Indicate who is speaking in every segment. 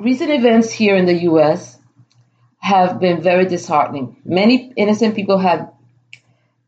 Speaker 1: Recent events here in the US have been very disheartening. Many innocent people have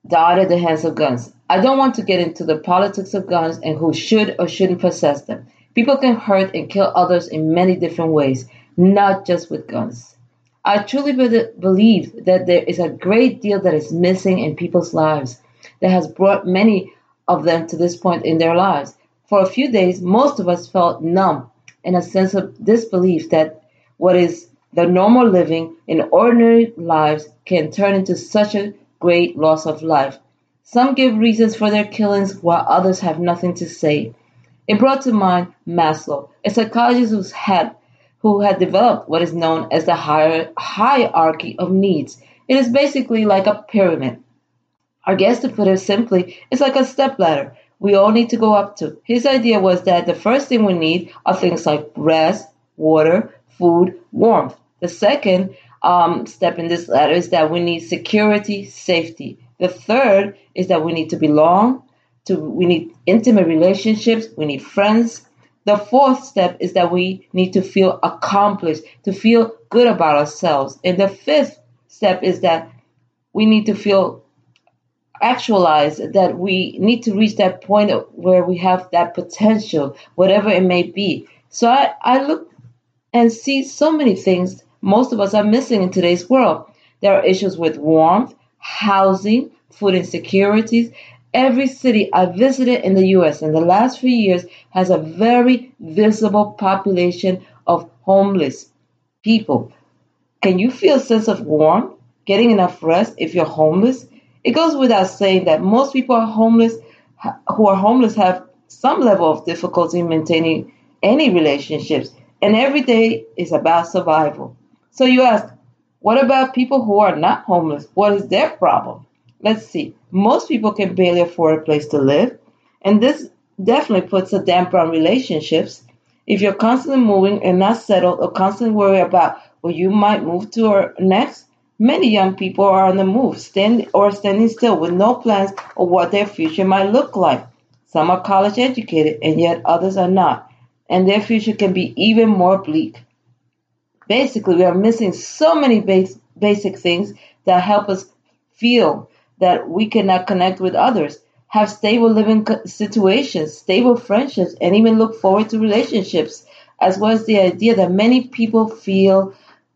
Speaker 1: died at the hands of guns. I don't want to get into the politics of guns and who should or shouldn't possess them. People can hurt and kill others in many different ways, not just with guns. I truly be- believe that there is a great deal that is missing in people's lives that has brought many of them to this point in their lives. For a few days, most of us felt numb and a sense of disbelief that what is the normal living in ordinary lives can turn into such a great loss of life. Some give reasons for their killings while others have nothing to say. It brought to mind Maslow, a psychologist who had, who had developed what is known as the hierarchy of needs. It is basically like a pyramid. Our guest, to put it simply, is like a stepladder we all need to go up to. His idea was that the first thing we need are things like rest, water, food, warmth. The second um, step in this ladder is that we need security, safety. The third is that we need to belong. To we need intimate relationships. We need friends. The fourth step is that we need to feel accomplished, to feel good about ourselves. And the fifth step is that we need to feel actualize that we need to reach that point where we have that potential, whatever it may be. So I, I look and see so many things most of us are missing in today's world. There are issues with warmth, housing, food insecurities. Every city I visited in the US in the last few years has a very visible population of homeless people. Can you feel a sense of warmth, getting enough rest if you're homeless? It goes without saying that most people are homeless who are homeless have some level of difficulty maintaining any relationships, and every day is about survival. So you ask, what about people who are not homeless? What is their problem? Let's see. Most people can barely afford a place to live, and this definitely puts a damper on relationships. If you're constantly moving and not settled or constantly worry about where you might move to or next, Many young people are on the move, stand or standing still with no plans of what their future might look like. Some are college educated and yet others are not, and their future can be even more bleak. Basically, we are missing so many base, basic things that help us feel that we cannot connect with others, have stable living situations, stable friendships, and even look forward to relationships, as well as the idea that many people feel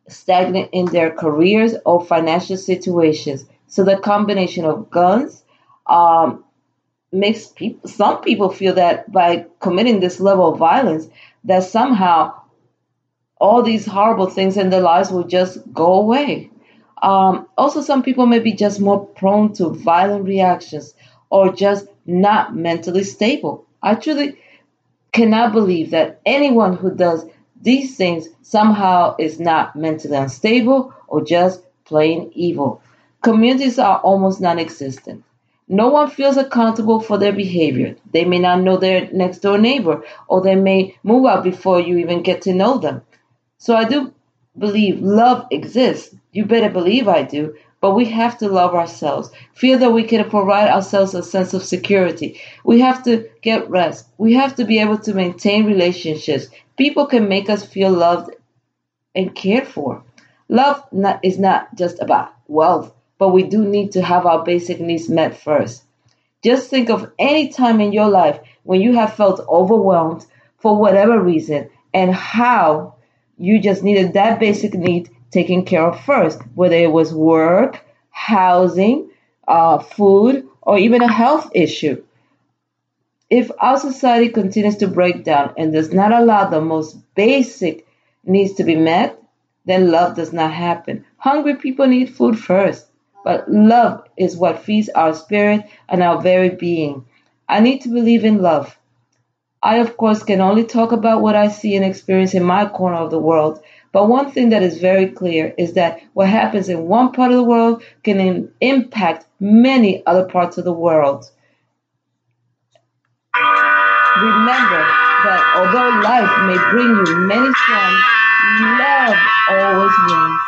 Speaker 1: stagnant in their careers or financial situations. So the combination of guns um, makes people, some people feel that by committing this level of violence, that somehow all these horrible things in their lives will just go away. Um, also, some people may be just more prone to violent reactions or just not mentally stable. I truly cannot believe that anyone who does these things somehow is not mentally unstable or just plain evil. Communities are almost non existent. No one feels accountable for their behavior. They may not know their next door neighbor, or they may move out before you even get to know them. So I do believe love exists. You better believe I do. But we have to love ourselves, feel that we can provide ourselves a sense of security. We have to get rest. We have to be able to maintain relationships, People can make us feel loved and cared for. Love not, is not just about wealth, but we do need to have our basic needs met first. Just think of any time in your life when you have felt overwhelmed for whatever reason and how you just needed that basic need taken care of first, whether it was work, housing, uh, food, or even a health issue. If our society continues to break down and does not allow the most basic needs to be met, then love does not happen. Hungry people need food first, but love is what feeds our spirit and our very being. I need to believe in love. I, of course, can only talk about what I see and experience in my corner of the world. But one thing that is very clear is that what happens in one part of the world can impact many other parts of the world. Remember that although life may bring you many storms, love always wins.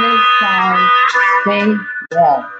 Speaker 1: Next time, stay well.